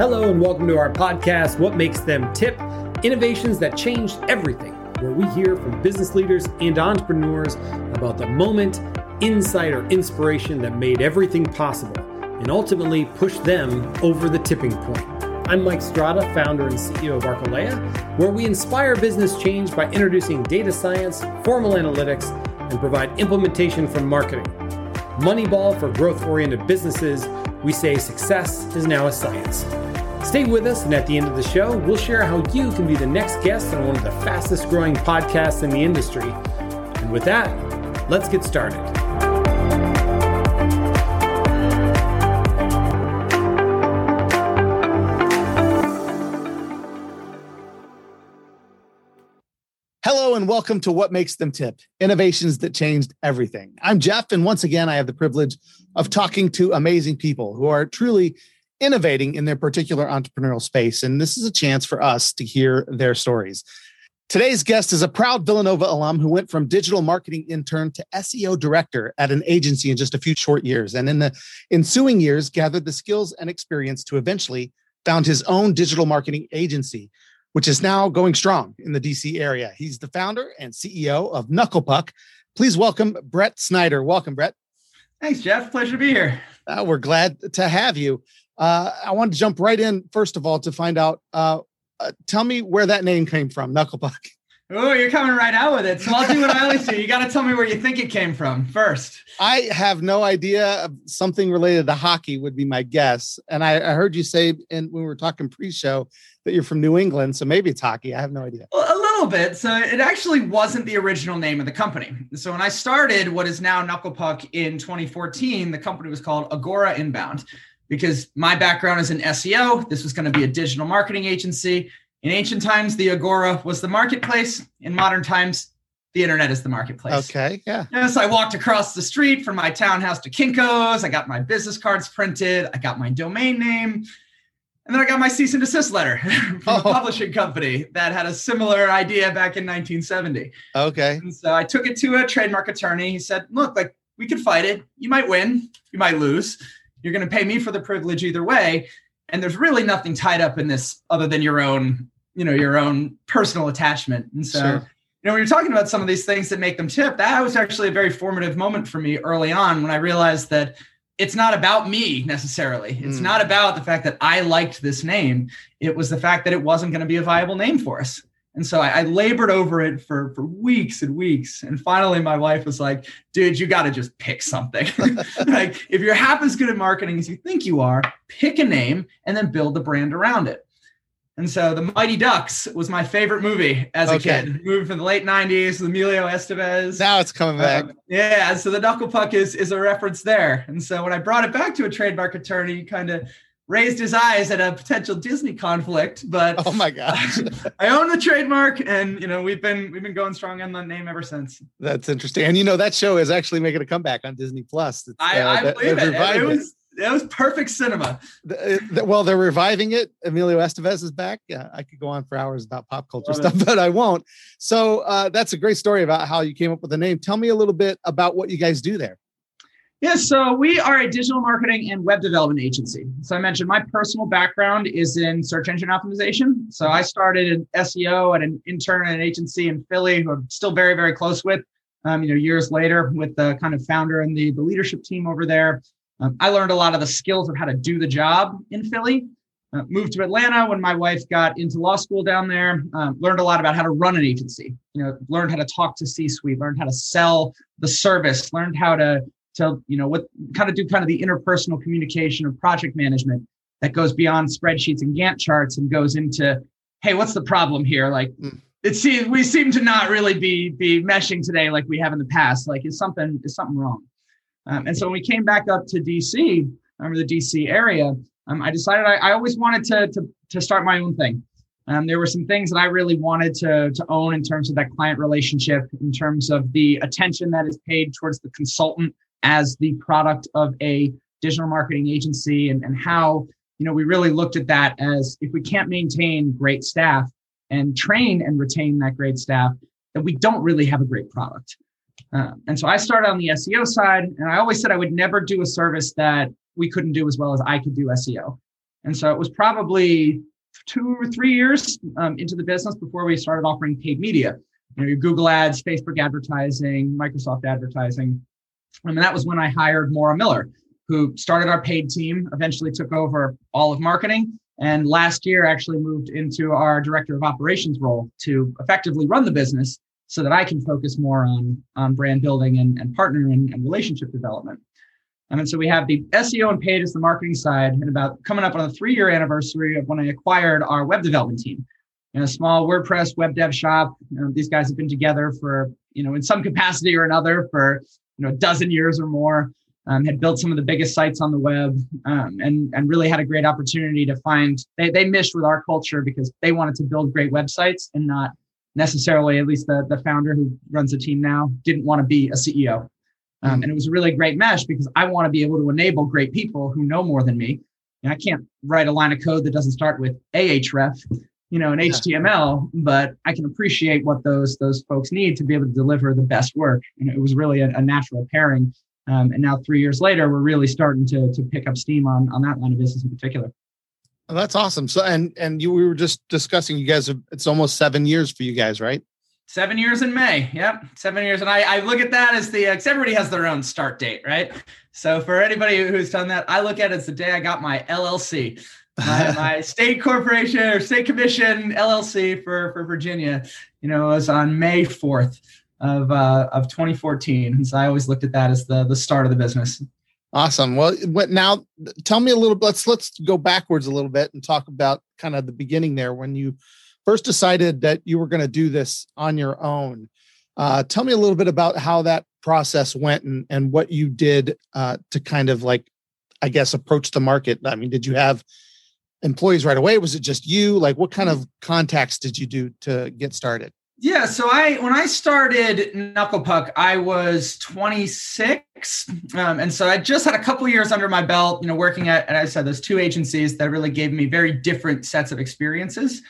Hello, and welcome to our podcast, What Makes Them Tip Innovations That Changed Everything, where we hear from business leaders and entrepreneurs about the moment, insight, or inspiration that made everything possible and ultimately pushed them over the tipping point. I'm Mike Strada, founder and CEO of Arcalea, where we inspire business change by introducing data science, formal analytics, and provide implementation from marketing. Moneyball for growth oriented businesses, we say success is now a science. Stay with us, and at the end of the show, we'll share how you can be the next guest on one of the fastest growing podcasts in the industry. And with that, let's get started. Hello and welcome to What Makes Them Tip Innovations that Changed Everything. I'm Jeff, and once again, I have the privilege of talking to amazing people who are truly innovating in their particular entrepreneurial space. And this is a chance for us to hear their stories. Today's guest is a proud Villanova alum who went from digital marketing intern to SEO director at an agency in just a few short years. And in the ensuing years, gathered the skills and experience to eventually found his own digital marketing agency, which is now going strong in the DC area. He's the founder and CEO of Knucklepuck. Please welcome Brett Snyder. Welcome, Brett. Thanks, Jeff. Pleasure to be here. Uh, we're glad to have you. Uh, I want to jump right in, first of all, to find out. Uh, uh, tell me where that name came from, Knucklepuck. Oh, you're coming right out with it. So I'll do what I always do. You got to tell me where you think it came from first. I have no idea. Something related to hockey would be my guess. And I, I heard you say, and when we were talking pre-show, that you're from New England, so maybe it's hockey. I have no idea. Well, a little bit. So it actually wasn't the original name of the company. So when I started what is now Knucklepuck in 2014, the company was called Agora Inbound because my background is in SEO. This was going to be a digital marketing agency. In ancient times, the Agora was the marketplace. In modern times, the internet is the marketplace. Okay, yeah. Yes, I walked across the street from my townhouse to Kinko's. I got my business cards printed. I got my domain name. And then I got my cease and desist letter from oh. a publishing company that had a similar idea back in 1970. Okay. And so I took it to a trademark attorney. He said, look, like we could fight it. You might win, you might lose. You're going to pay me for the privilege either way. And there's really nothing tied up in this other than your own, you know, your own personal attachment. And so, sure. you know, when you're talking about some of these things that make them tip, that was actually a very formative moment for me early on when I realized that it's not about me necessarily. It's mm. not about the fact that I liked this name. It was the fact that it wasn't going to be a viable name for us. And so I, I, labored over it for, for weeks and weeks. And finally, my wife was like, dude, you got to just pick something. like, if you're half as good at marketing as you think you are, pick a name and then build the brand around it. And so The Mighty Ducks was my favorite movie as a okay. kid. Movie from the late 90s with Emilio Estevez. Now it's coming back. Um, yeah. So the Knucklepuck is, is a reference there. And so when I brought it back to a trademark attorney, kind of raised his eyes at a potential Disney conflict, but oh my gosh, I own the trademark, and you know we've been we've been going strong on the name ever since. That's interesting, and you know that show is actually making a comeback on Disney Plus. I, uh, I believe it. It was it was perfect cinema. The, the, well, they're reviving it. Emilio Estevez is back. Yeah, I could go on for hours about pop culture Love stuff, it. but I won't. So uh, that's a great story about how you came up with the name. Tell me a little bit about what you guys do there. Yeah, so we are a digital marketing and web development agency. So I mentioned my personal background is in search engine optimization. So I started in SEO at an intern at an agency in Philly, who I'm still very, very close with. Um, you know, years later, with the kind of founder and the, the leadership team over there, um, I learned a lot of the skills of how to do the job in Philly. Uh, moved to Atlanta when my wife got into law school down there. Um, learned a lot about how to run an agency. You know, learned how to talk to C-suite. Learned how to sell the service. Learned how to to you know what kind of do kind of the interpersonal communication of project management that goes beyond spreadsheets and Gantt charts and goes into hey what's the problem here? Like mm. it seems we seem to not really be be meshing today like we have in the past. Like is something is something wrong? Um, and so when we came back up to DC I remember the DC area um, I decided I, I always wanted to, to to start my own thing. Um, there were some things that I really wanted to, to own in terms of that client relationship, in terms of the attention that is paid towards the consultant as the product of a digital marketing agency and, and how you know we really looked at that as if we can't maintain great staff and train and retain that great staff then we don't really have a great product uh, and so i started on the seo side and i always said i would never do a service that we couldn't do as well as i could do seo And so it was probably two or three years um, into the business before we started offering paid media. You know, your Google ads, Facebook advertising, Microsoft advertising. And that was when I hired Maura Miller, who started our paid team, eventually took over all of marketing, and last year actually moved into our director of operations role to effectively run the business so that I can focus more on, on brand building and, and partner and, and relationship development. And so we have the SEO and paid as the marketing side, and about coming up on the three year anniversary of when I acquired our web development team. In a small WordPress web dev shop, you know, these guys have been together for, you know, in some capacity or another for, you know, a dozen years or more. Um, had built some of the biggest sites on the web um, and, and really had a great opportunity to find they, they meshed with our culture because they wanted to build great websites and not necessarily at least the, the founder who runs the team now didn't want to be a ceo um, mm-hmm. and it was a really great mesh because I want to be able to enable great people who know more than me. And I can't write a line of code that doesn't start with a href, you know, an. HTML, but I can appreciate what those those folks need to be able to deliver the best work. And it was really a, a natural pairing. Um, and now three years later, we're really starting to to pick up steam on on that line of business in particular. Oh, that's awesome. So and and you we were just discussing you guys have, it's almost seven years for you guys, right? Seven years in May. Yep, seven years, and I, I look at that as the because everybody has their own start date, right? So for anybody who's done that, I look at it as the day I got my LLC, my, my state corporation or state commission LLC for for Virginia. You know, was on May fourth of uh, of 2014, and so I always looked at that as the the start of the business. Awesome. Well, what now? Tell me a little. Let's let's go backwards a little bit and talk about kind of the beginning there when you first decided that you were going to do this on your own. Uh, tell me a little bit about how that process went and, and what you did uh, to kind of like, I guess, approach the market. I mean, did you have employees right away? Was it just you? Like, what kind of contacts did you do to get started? Yeah, so I when I started Knucklepuck, I was 26, um, and so I just had a couple years under my belt. You know, working at, and I said, those two agencies that really gave me very different sets of experiences.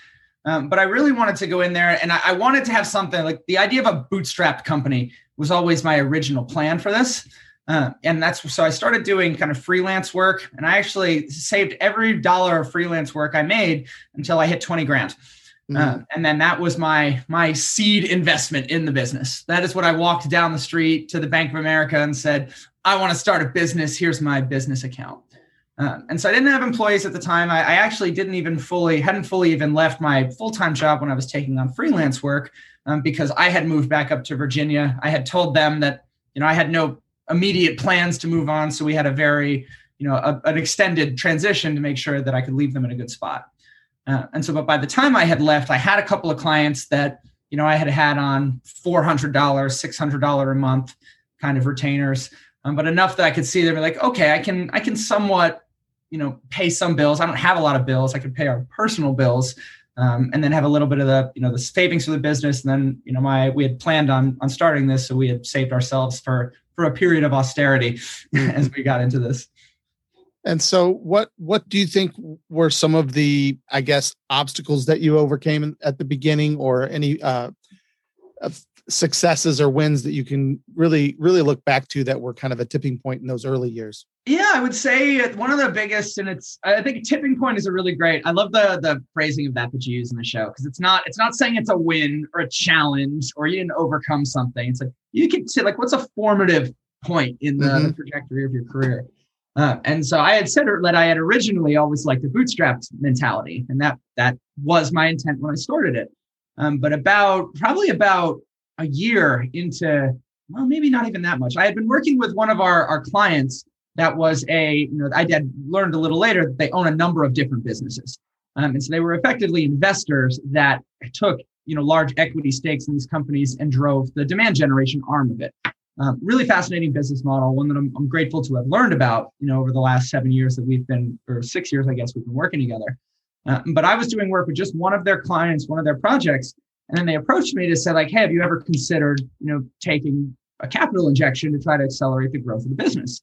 Um, but I really wanted to go in there and I, I, wanted to have something like the idea of a bootstrapped company was always my original plan for this. Uh, and that's so I started doing kind of freelance work and I actually saved every dollar of freelance work I made until I hit 20 grand. Mm-hmm. Uh, and then that was my my seed investment in the business. That is what I walked down the street to the Bank of America and said, I want to start a business. Here's my business account. Um, and so I didn't have employees at the time. I, I, actually didn't even fully, hadn't fully even left my full time job when I was taking on freelance work um, because I had moved back up to Virginia. I had told them that, you know, I had no immediate plans to move on. So we had a very, you know, a, an extended transition to make sure that I could leave them in a good spot. Uh, and so, but by the time I had left, I had a couple of clients that, you know, I had had on $400, $600 a month kind of retainers. Um, but enough that I could see them like, okay, I can, I can somewhat you know pay some bills i don't have a lot of bills i could pay our personal bills um, and then have a little bit of the you know the savings for the business. And then you know my we had planned on on starting this so we had saved ourselves for for a period of austerity mm-hmm. as we got into this. And so what what do you think were some of the i guess obstacles that you overcame at the beginning or any uh successes or wins that you can really really look back to that were kind of a tipping point in those early years yeah i would say one of the biggest and it's i think tipping point is a really great i love the the phrasing of that that you use in the show because it's not it's not saying it's a win or a challenge or you didn't overcome something it's like you can say like what's a formative point in the, mm-hmm. the trajectory of your career uh, and so I had said that I had originally always liked the bootstrapped mentality, and that that was my intent when I started it. Um, but about probably about a year into, well, maybe not even that much. I had been working with one of our, our clients that was a, you know, I had learned a little later that they own a number of different businesses. Um, and so they were effectively investors that took, you know, large equity stakes in these companies and drove the demand generation arm of it. Um, really fascinating business model, one that I'm, I'm, grateful to have learned about, you know, over the last seven years that we've been, or six years, I guess, we've been working together. Uh, but I was doing work with just one of their clients, one of their projects, and then they approached me to say, like, hey, have you ever considered, you know, taking a capital injection to try to accelerate the growth of the business?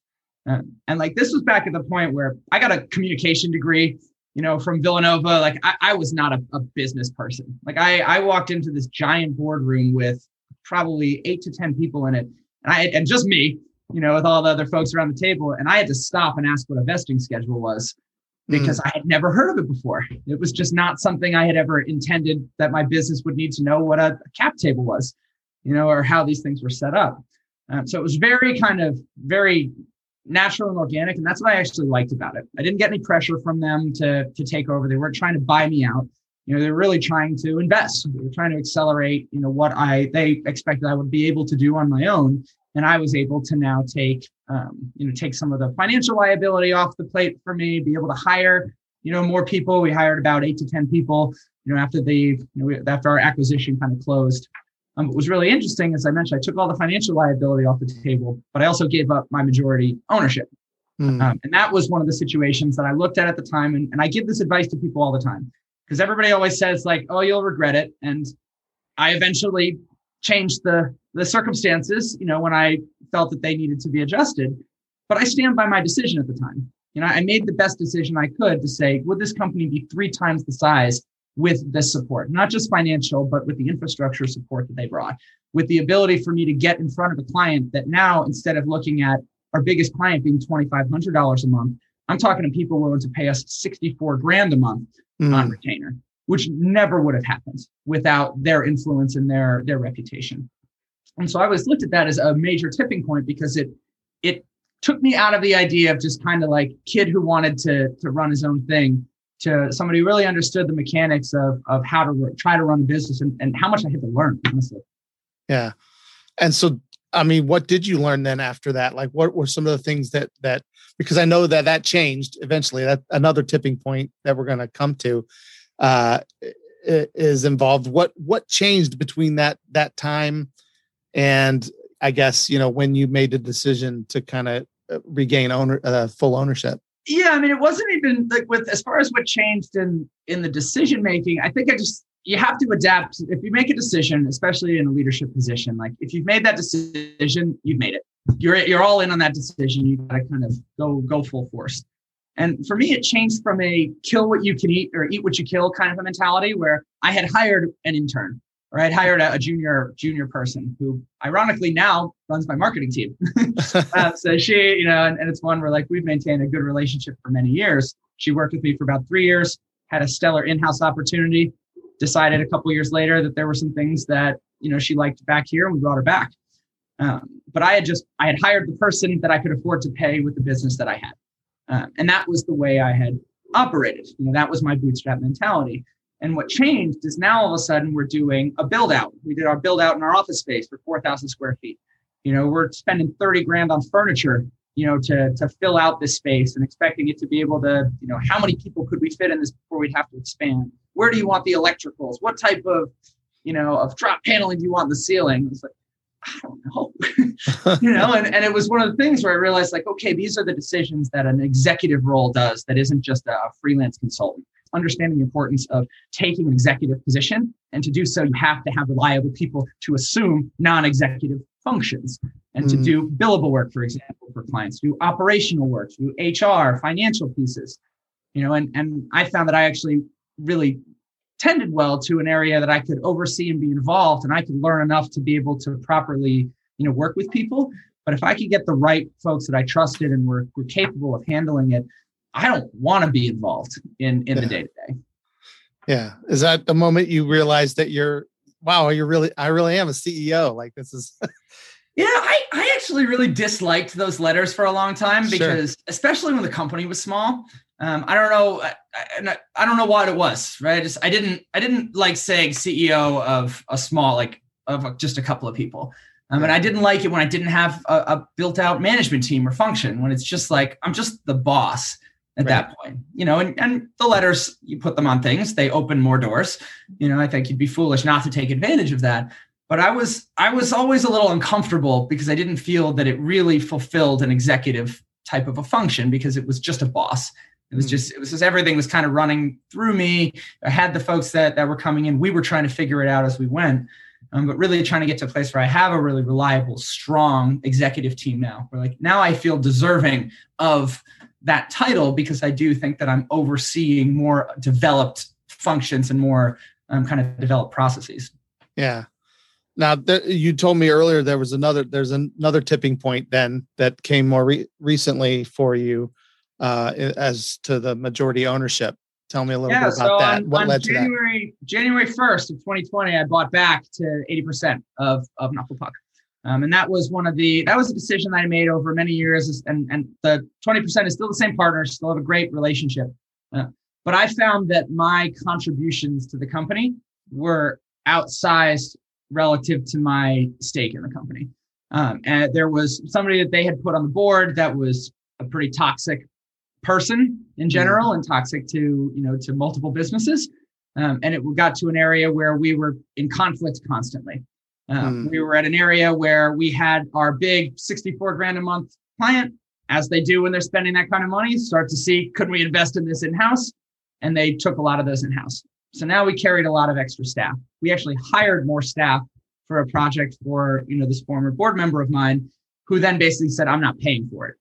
And like this was back at the point where I got a communication degree, you know, from Villanova. Like I, I was not a, a business person. Like I, I walked into this giant boardroom with probably eight to ten people in it, and I and just me, you know, with all the other folks around the table, and I had to stop and ask what a vesting schedule was because mm. I had never heard of it before. It was just not something I had ever intended that my business would need to know what a, a cap table was, you know, or how these things were set up. Um, so it was very kind of very natural and organic, and that's what I actually liked about it. I didn't get any pressure from them to to take over. They weren't trying to buy me out. You know, they're really trying to invest. They were trying to accelerate. You know what I they expected I would be able to do on my own, and I was able to now take um, you know take some of the financial liability off the plate for me, be able to hire you know more people. We hired about eight to ten people. You know after the you know after our acquisition kind of closed. Um, what was really interesting, as I mentioned, I took all the financial liability off the table, but I also gave up my majority ownership. Mm. Um, and that was one of the situations that I looked at at the time. And, and I give this advice to people all the time because everybody always says, like, oh, you'll regret it. And I eventually changed the the circumstances, you know, when I felt that they needed to be adjusted. But I stand by my decision at the time. You know, I made the best decision I could to say, would this company be three times the size with this support, not just financial, but with the infrastructure support that they brought, with the ability for me to get in front of a client that now, instead of looking at our biggest client being $2,500 a month, I'm talking to people willing to pay us 64 grand a month mm. on retainer, which never would have happened without their influence and their, their reputation. And so I always looked at that as a major tipping point because it it took me out of the idea of just kind of like kid who wanted to to run his own thing to somebody who really understood the mechanics of of how to try to run a business and, and how much I had to learn, honestly. Yeah. And so I mean, what did you learn then after that? Like what were some of the things that that because I know that that changed eventually. That another tipping point that we're going to come to uh is involved. What what changed between that that time and I guess you know when you made the decision to kind of uh, regain owner uh, full ownership. Yeah, I mean, it wasn't even like with as far as what changed in in the decision making. I think I just you have to adapt. If you make a decision, especially in a leadership position, like if you've made that decision, you've made it. You're you're all in on that decision. You got to kind of go go full force. And for me, it changed from a kill what you can eat or eat what you kill kind of a mentality where I had hired an intern or I'd hired a, a, junior junior person who, ironically, now runs my marketing team. uh, so she, you know, and, and, it's one where like we've maintained a good relationship for many years. She worked with me for about three years, had a stellar in-house opportunity. Decided a couple years later that there were some things that you know she liked back here, and we brought her back. Um, but I had just I had hired the person that I could afford to pay with the business that I had, um, and that was the way I had operated. You know, that was my bootstrap mentality. And what changed is now all of a sudden we're doing a build out. We did our build out in our office space for 4,000 square feet. You know, we're spending 30 grand on furniture, you know, to, to fill out this space and expecting it to be able to, you know, how many people could we fit in this before we'd have to expand? Where do you want the electricals? What type of, you know, of drop paneling do you want in the ceiling? It's like, I don't know. you know, and, and it was one of the things where I realized like, okay, these are the decisions that an executive role does that isn't just a, a freelance consultant understanding the importance of taking an executive position. And to do so, you have to have reliable people to assume non executive functions and mm. to do billable work, for example, for clients, do operational work, do HR, financial pieces. You know, and, and I found that I actually really tended well to an area that I could oversee and be involved, and I could learn enough to be able to properly, you know, work with people. But if I could get the right folks that I trusted and were, were capable of handling it, I don't want to be involved in in yeah. the day to day. Yeah, is that the moment you realize that you're wow, you're really I really am a CEO. Like this is. yeah, I I actually really disliked those letters for a long time because sure. especially when the company was small. Um, I don't know. I, I, I, don't know what it was. Right. I just I didn't I didn't like saying CEO of a small like of just a couple of people. Um, and I didn't like it when I didn't have a, a built out management team or function. When it's just like I'm just the boss at right. that point you know and, and the letters you put them on things they open more doors you know i think you'd be foolish not to take advantage of that but i was i was always a little uncomfortable because i didn't feel that it really fulfilled an executive type of a function because it was just a boss it was hmm. just it was just everything was kind of running through me i had the folks that that were coming in we were trying to figure it out as we went um, but really trying to get to a place where I have a really reliable, strong executive team now. Where like now I feel deserving of that title because I do think that I'm overseeing more developed functions and more um, kind of developed processes. Yeah. Now th- you told me earlier there was another there's another tipping point then that came more re- recently for you uh, as to the majority ownership. Tell me a little yeah, bit about so that. On, what on led January, to that? January 1st of 2020, I bought back to 80% of, of Knucklepuck. Um, and that was one of the, that was a decision that I made over many years. And, and the 20% is still the same partners, still have a great relationship. Uh, but I found that my contributions to the company were outsized relative to my stake in the company. Um, and there was somebody that they had put on the board that was a pretty toxic person in general and toxic to you know to multiple businesses um, and it got to an area where we were in conflict constantly um, mm. we were at an area where we had our big 64 grand a month client as they do when they're spending that kind of money start to see could we invest in this in-house and they took a lot of those in-house so now we carried a lot of extra staff we actually hired more staff for a project for you know this former board member of mine who then basically said i'm not paying for it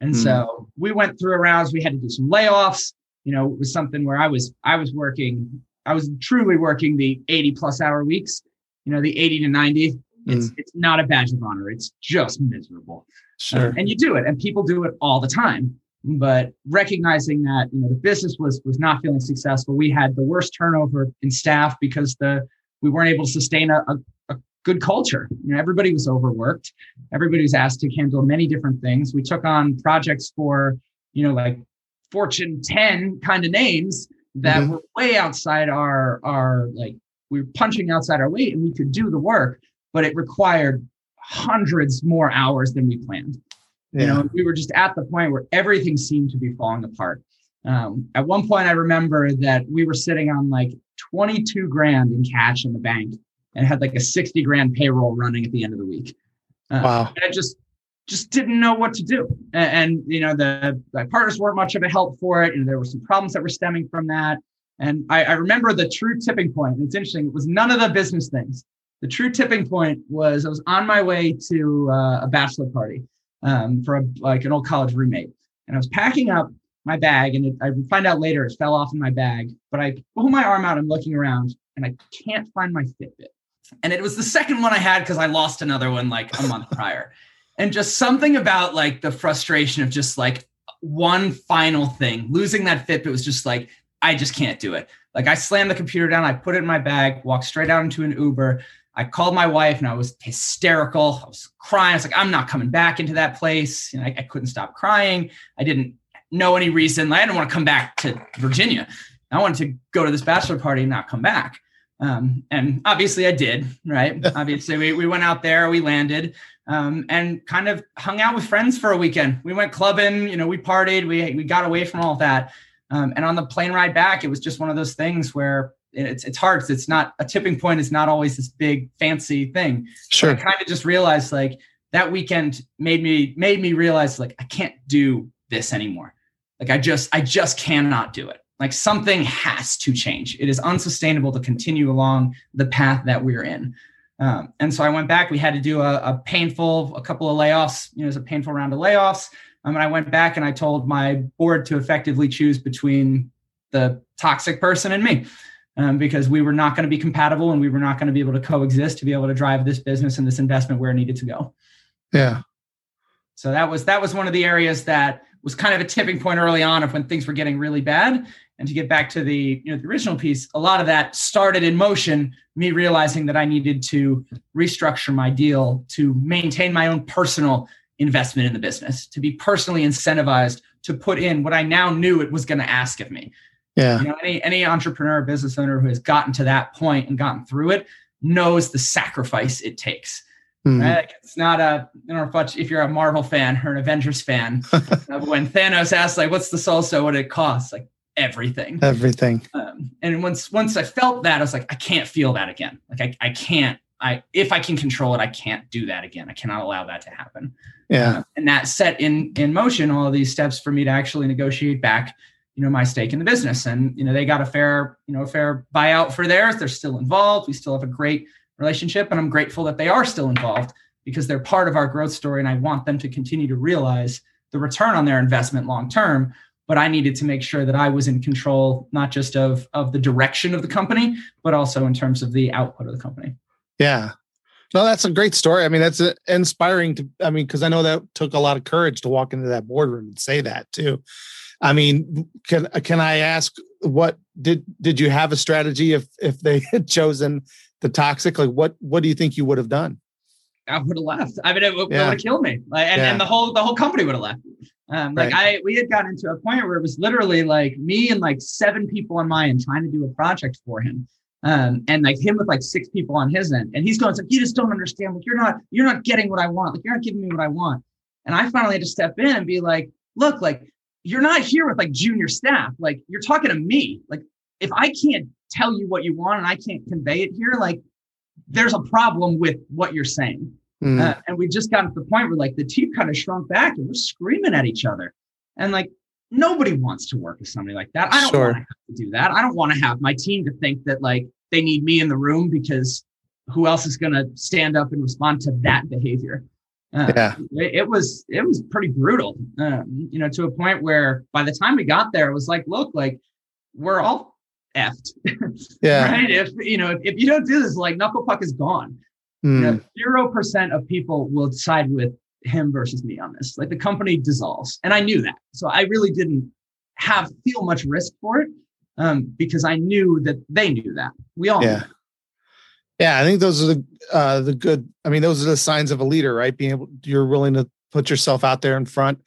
and mm. so we went through a rounds. We had to do some layoffs. You know, it was something where I was I was working. I was truly working the 80 plus hour weeks. You know, the 80 to 90. It's mm. it's not a badge of honor. It's just miserable. Sure. and you do it, and people do it all the time. But recognizing that you know the business was was not feeling successful, we had the worst turnover in staff because the we weren't able to sustain a, a, good culture. You know, everybody was overworked. Everybody was asked to handle many different things. We took on projects for, you know, like Fortune 10 kind of names that mm-hmm. were way outside our our like we were punching outside our weight and we could do the work, but it required hundreds more hours than we planned. Yeah. You know, we were just at the point where everything seemed to be falling apart. Um, at one point, I remember that we were sitting on like 22 grand in cash in the bank and had like a 60 grand payroll running at the end of the week. Uh, wow. I just just didn't know what to do. And, and you know, the, the partners weren't much of a help for it. And there were some problems that were stemming from that. And I, I remember the true tipping point. It's interesting. It was none of the business things. The true tipping point was I was on my way to uh, a bachelor party um, for a, like an old college roommate. And I was packing up my bag and it, I find out later it fell off in my bag, but I pull my arm out, I'm looking around and I can't find my Fitbit. And it was the second one I had because I lost another one like a month prior. And just something about like the frustration of just like one final thing, losing that Fitbit was just like, I just can't do it. Like I slammed the computer down, I put it in my bag, walked straight out into an Uber. I called my wife and I was hysterical. I was crying. I was like, I'm not coming back into that place. You know, I, I couldn't stop crying. I didn't know any reason. I didn't want to come back to Virginia. I wanted to go to this bachelor party and not come back. Um, and obviously I did, right? obviously we, we went out there, we landed, um, and kind of hung out with friends for a weekend. We went clubbing, you know, we partied, we, we got away from all that. Um, and on the plane ride back, it was just one of those things where it's, it's hard. It's not a tipping point It's not always this big fancy thing. Sure. But I kind of just realized like that weekend made me, made me realize like, I can't do this anymore. Like I just, I just cannot do it. Like something has to change. It is unsustainable to continue along the path that we're in. Um, and so I went back. We had to do a, a, painful, a couple of layoffs. You know, it was a painful round of layoffs. Um, and I went back and I told my board to effectively choose between the toxic person and me. Um, because we were not going to be compatible and we were not going to be able to coexist to be able to drive this business and this investment where it needed to go. Yeah. So that was that was one of the areas that was kind of a tipping point early on of when things were getting really bad and to get back to the you know the original piece a lot of that started in motion me realizing that i needed to restructure my deal to maintain my own personal investment in the business to be personally incentivized to put in what i now knew it was going to ask of me yeah you know, any any entrepreneur business owner who has gotten to that point and gotten through it knows the sacrifice it takes Mm. Right? It's not a, you know, if you're a Marvel fan or an Avengers fan, when Thanos asked, like, what's the soul so what it costs? Like, everything. Everything. Um, and once once I felt that, I was like, I can't feel that again. Like I, I can't. I if I can control it, I can't do that again. I cannot allow that to happen. Yeah. Uh, and that set in in motion all of these steps for me to actually negotiate back, you know, my stake in the business. And you know, they got a fair, you know, a fair buyout for theirs. They're still involved. We still have a great relationship, and I'm grateful that they are still involved because they're part of our growth story. And I want them to continue to realize the return on their investment long term but I needed to make sure that I was in control, not just of of the direction of the company, but also in terms of the output of the company. Yeah. No, that's a great story. I mean, that's a, inspiring to. I mean, because I know that took a lot of courage to walk into that boardroom and say that too. I mean, can can I ask what did did you have a strategy if if they had chosen the toxic? Like, what what do you think you would have done? I would have left. I mean, it, would, yeah. would have killed me, like, and, yeah. and the whole the whole company would have left. Um, like right. I, we had gotten into a point where it was literally like me and like seven people on my end trying to do a project for him, um, and like him with like six people on his end, and he's going like, you just don't understand. Like you're not, you're not getting what I want. Like you're not giving me what I want. And I finally had to step in and be like, look, like you're not here with like junior staff. Like you're talking to me. Like if I can't tell you what you want and I can't convey it here, like there's a problem with what you're saying. Mm. Uh, and we just got to the point where like the team kind of shrunk back and we're screaming at each other. And like nobody wants to work with somebody like that. I don't sure. want to do that. I don't want to have my team to think that like they need me in the room because who else is going to stand up and respond to that behavior? Uh, yeah, it, it, was it was pretty brutal. Um, you know, to a point where by the time we got there, it was like, look, like we're all effed. yeah. right. If you know, if, if you don't do this, like knuckle puck is gone. Hmm. Zero mm. percent of people will side with him versus me on this. Like the company dissolves, and I knew that, so I really didn't have feel much risk for it um, because I knew that they knew that. We all yeah. Yeah, I think those are the uh, the good. I mean, those are the signs of a leader, right? Being able, you're willing to put yourself out there in front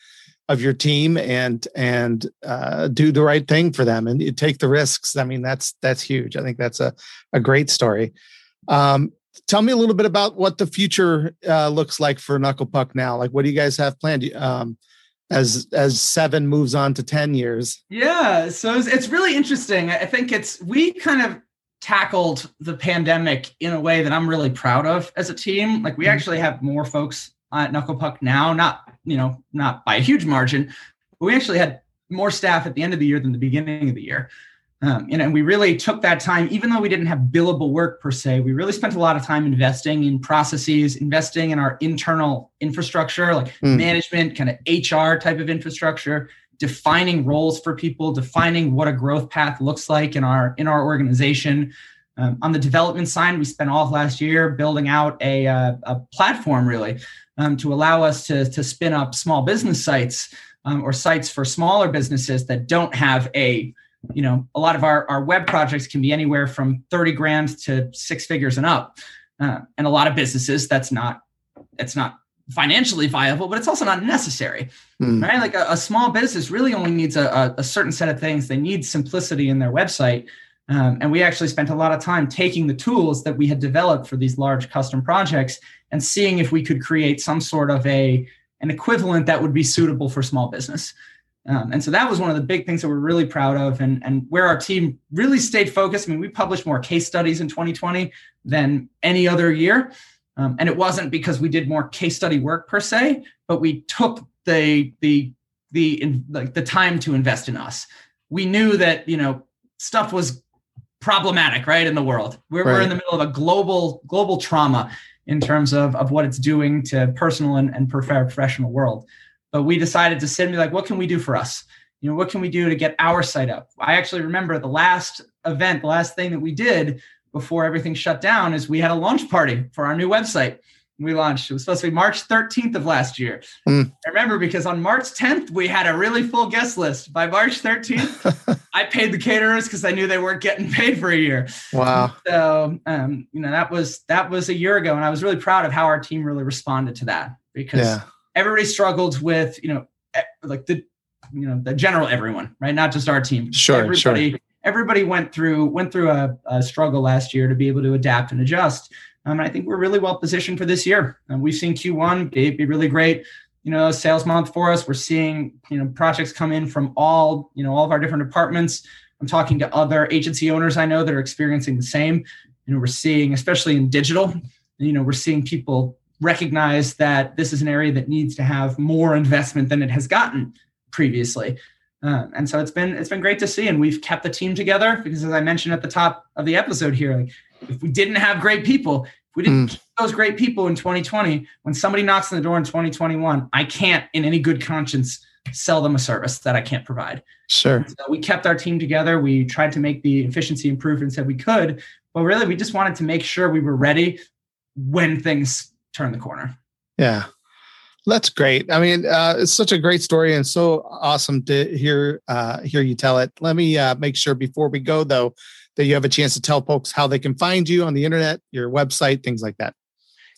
of your team and and uh, do the right thing for them and you take the risks. I mean, that's that's huge. I think that's a a great story. Um, tell me a little bit about what the future uh, looks like for Knucklepuck now. Like, what do you guys have planned? Um, as as seven moves on to 10 years yeah so it's, it's, really interesting i think it's we kind of tackled the pandemic in a way that i'm really proud of as a team like we mm-hmm. actually have more folks at knuckle puck now not you know not by a huge margin but we actually had more staff at the end of the year than the beginning of the year um, and, and we really took that time, even though we didn't have billable work per se, we really spent a lot of time investing in processes, investing in our internal infrastructure, like mm. management, kind of HR type of infrastructure, defining roles for people, defining what a growth path looks like in our in our organization. Um, on the development side, we spent all of last year building out a, uh, a platform really um, to allow us to, to spin up small business sites um, or sites for smaller businesses that don't have a you know a lot of our, our web projects can be anywhere from 30 grand to six figures and up. Uh, and a lot of businesses that's not it's not financially viable but it's also not necessary mm. right? Like a, a, small business really only needs a, a, certain set of things. They need simplicity in their website. Um, and we actually spent a lot of time taking the tools that we had developed for these large custom projects and seeing if we could create some sort of a an equivalent that would be suitable for small business um, and so that was one of the big things that we're really proud of and, and where our team really stayed focused. I mean, we published more case studies in 2020 than any other year. Um, and it wasn't because we did more case study work per se, but we took the, the, the, in, like the time to invest in us. We knew that, you know, stuff was problematic, right. In the world, we're, right. we're in the middle of a global, global trauma in terms of, of what it's doing to personal and, and professional world but we decided to sit and be like, what can we do for us? You know, what can we do to get our site up? I actually remember the last event, the last thing that we did before everything shut down is we had a launch party for our new website. We launched. It was supposed to be March 13th of last year. Mm. I remember because on March 10th we had a really full guest list. By March 13th, I paid the caterers because I knew they weren't getting paid for a year. Wow. So um, you know that was that was a year ago, and I was really proud of how our team really responded to that because yeah everybody struggled with, you know, like the, you know, the general everyone, right? Not just our team. Sure, everybody, sure. Everybody went through went through a, a, struggle last year to be able to adapt and adjust. Um, and I think we're really well positioned for this year. And we've seen Q1 be, be really great you know sales month for us we're seeing you know projects come in from all you know all of our different departments i'm talking to other agency owners i know that are experiencing the same you know we're seeing especially in digital you know we're seeing people recognize that this is an area that needs to have more investment than it has gotten previously. Uh, and so it's been it's been great to see, and we've kept the team together because, as I mentioned at the top of the episode here, like if we didn't have great people, if we didn't mm. keep those great people in 2020, when somebody knocks on the door in 2021, I can't, in any good conscience, sell them a service that I can't provide. Sure. So we kept our team together. We tried to make the efficiency improvements that we could, but really we just wanted to make sure we were ready when things turn the corner. Yeah. That's great. I mean, uh, it's such a great story and so awesome to hear uh, hear you tell it. Let me uh, make sure before we go though that you have a chance to tell folks how they can find you on the internet, your website, things like that.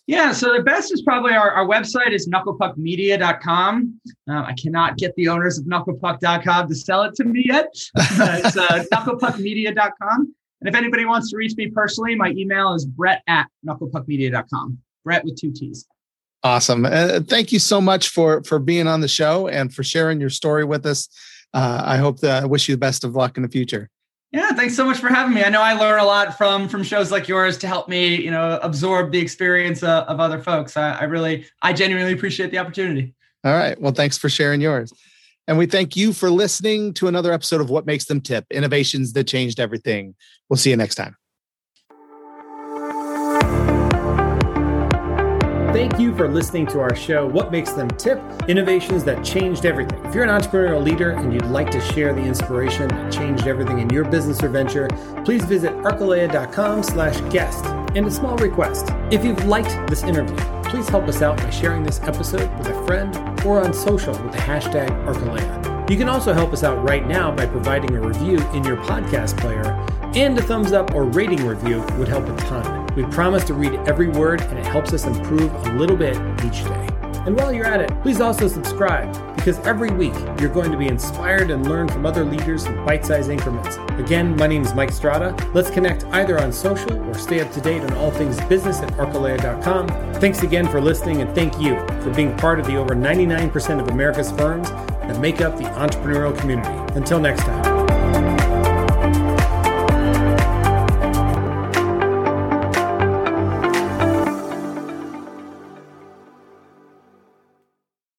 Yeah, so the best is probably our, our website is knucklepuckmedia.com. Uh, I cannot get the owners of knucklepuck.com to sell it to me yet. it's uh, knucklepuckmedia.com. And if anybody wants to reach me personally, my email is brett at knucklepuckmedia.com. Brett with two T's. Awesome. Uh, thank you so much for for being on the show and for sharing your story with us. Uh, I hope that I wish you the best of luck in the future. Yeah, thanks so much for having me. I know I learn a lot from from shows like yours to help me, you know, absorb the experience uh, of other folks. I, I really, I genuinely appreciate the opportunity. All right. Well, thanks for sharing yours. And we thank you for listening to another episode of What Makes Them Tip Innovations That Changed Everything. We'll see you next time. Thank you for listening to our show, What Makes Them Tip Innovations That Changed Everything. If you're an entrepreneurial leader and you'd like to share the inspiration that changed everything in your business or venture, please visit arcalea.com slash guest. And a small request if you've liked this interview, please help us out by sharing this episode with a friend or on social with the hashtag Arcalea. You can also help us out right now by providing a review in your podcast player, and a thumbs up or rating review would help a ton. We promise to read every word, and it helps us improve a little bit each day. And while you're at it, please also subscribe because every week you're going to be inspired and learn from other leaders in bite sized increments. Again, my name is Mike Strada. Let's connect either on social or stay up to date on all things business at arcalea.com. Thanks again for listening, and thank you for being part of the over 99% of America's firms that make up the entrepreneurial community. Until next time.